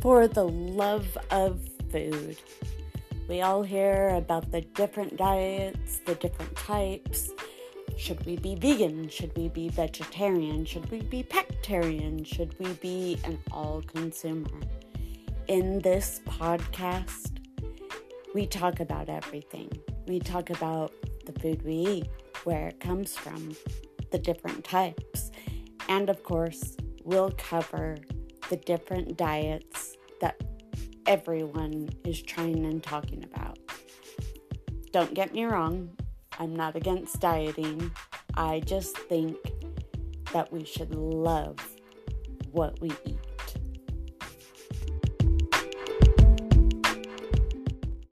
for the love of food. We all hear about the different diets, the different types. Should we be vegan? Should we be vegetarian? Should we be pescatarian? Should we be an all consumer? In this podcast, we talk about everything. We talk about the food we eat, where it comes from, the different types, and of course, we'll cover the different diets that everyone is trying and talking about. Don't get me wrong, I'm not against dieting. I just think that we should love what we eat.